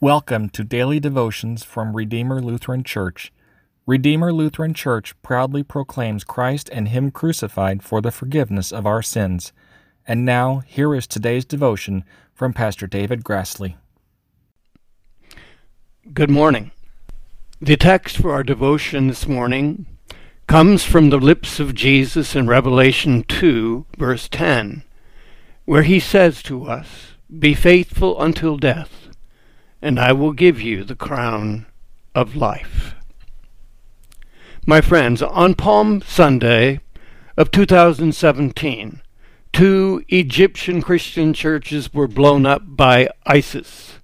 Welcome to daily devotions from Redeemer Lutheran Church. Redeemer Lutheran Church proudly proclaims Christ and Him crucified for the forgiveness of our sins. And now, here is today's devotion from Pastor David Grassley. Good morning. The text for our devotion this morning comes from the lips of Jesus in Revelation 2, verse 10, where he says to us, Be faithful until death and I will give you the crown of life. My friends, on Palm Sunday of 2017, two Egyptian Christian churches were blown up by ISIS.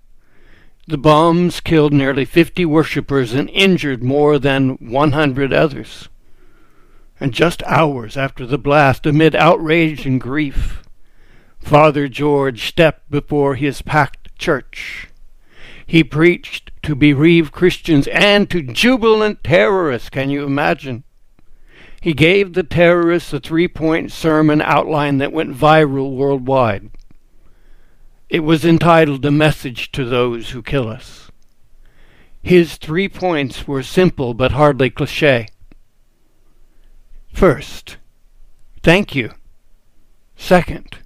The bombs killed nearly 50 worshippers and injured more than 100 others. And just hours after the blast, amid outrage and grief, Father George stepped before his packed church he preached to bereaved Christians and to jubilant terrorists. Can you imagine? He gave the terrorists a three point sermon outline that went viral worldwide. It was entitled A Message to Those Who Kill Us. His three points were simple but hardly cliche. First, thank you. Second,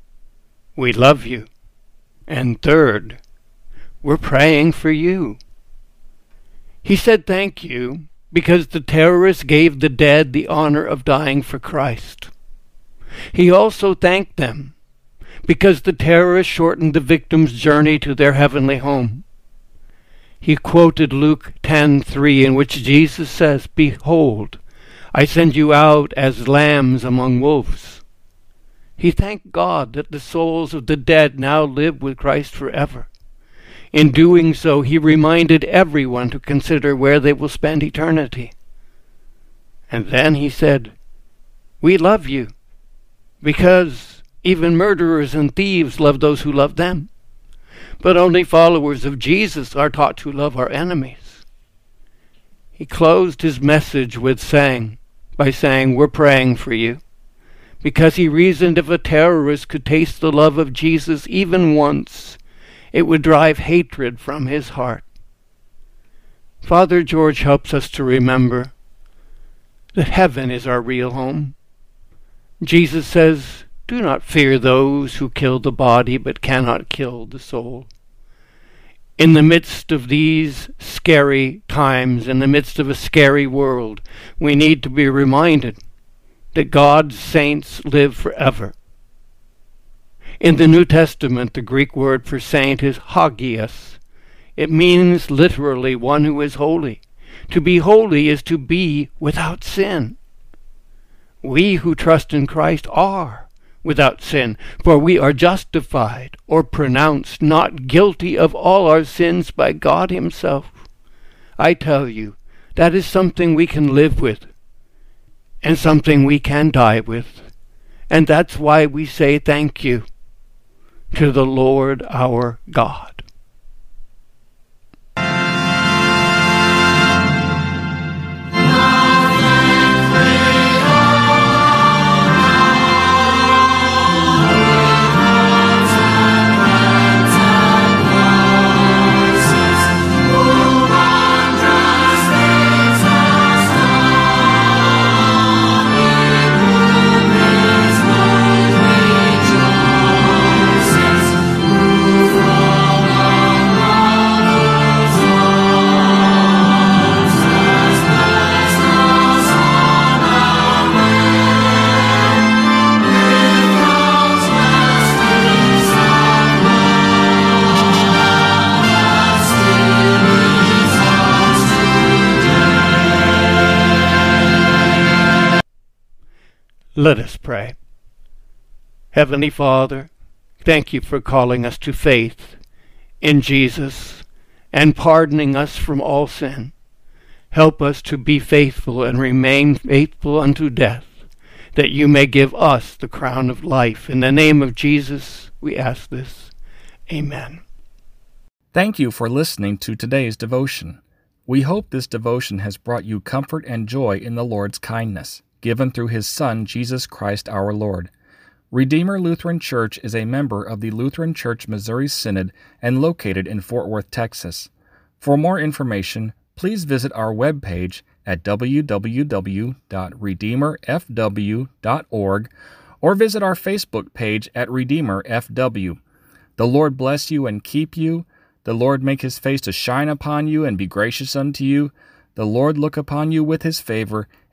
we love you. And third, we're praying for you. He said thank you because the terrorists gave the dead the honor of dying for Christ. He also thanked them because the terrorists shortened the victims' journey to their heavenly home. He quoted Luke 10:3 in which Jesus says, "Behold, I send you out as lambs among wolves." He thanked God that the souls of the dead now live with Christ forever. In doing so, he reminded everyone to consider where they will spend eternity. And then he said, We love you, because even murderers and thieves love those who love them. But only followers of Jesus are taught to love our enemies. He closed his message with saying, by saying, We're praying for you. Because he reasoned if a terrorist could taste the love of Jesus even once, it would drive hatred from his heart. Father George helps us to remember that heaven is our real home. Jesus says, Do not fear those who kill the body but cannot kill the soul. In the midst of these scary times, in the midst of a scary world, we need to be reminded that God's saints live forever in the New Testament, the Greek word for saint is hagios. It means literally one who is holy. To be holy is to be without sin. We who trust in Christ are without sin, for we are justified or pronounced not guilty of all our sins by God Himself. I tell you, that is something we can live with and something we can die with. And that's why we say thank you to the Lord our God. Let us pray. Heavenly Father, thank you for calling us to faith in Jesus and pardoning us from all sin. Help us to be faithful and remain faithful unto death, that you may give us the crown of life. In the name of Jesus, we ask this. Amen. Thank you for listening to today's devotion. We hope this devotion has brought you comfort and joy in the Lord's kindness given through his Son, Jesus Christ our Lord. Redeemer Lutheran Church is a member of the Lutheran Church Missouri Synod and located in Fort Worth, Texas. For more information, please visit our webpage at www.redeemerfw.org or visit our Facebook page at Redeemer FW. The Lord bless you and keep you. The Lord make his face to shine upon you and be gracious unto you. The Lord look upon you with his favor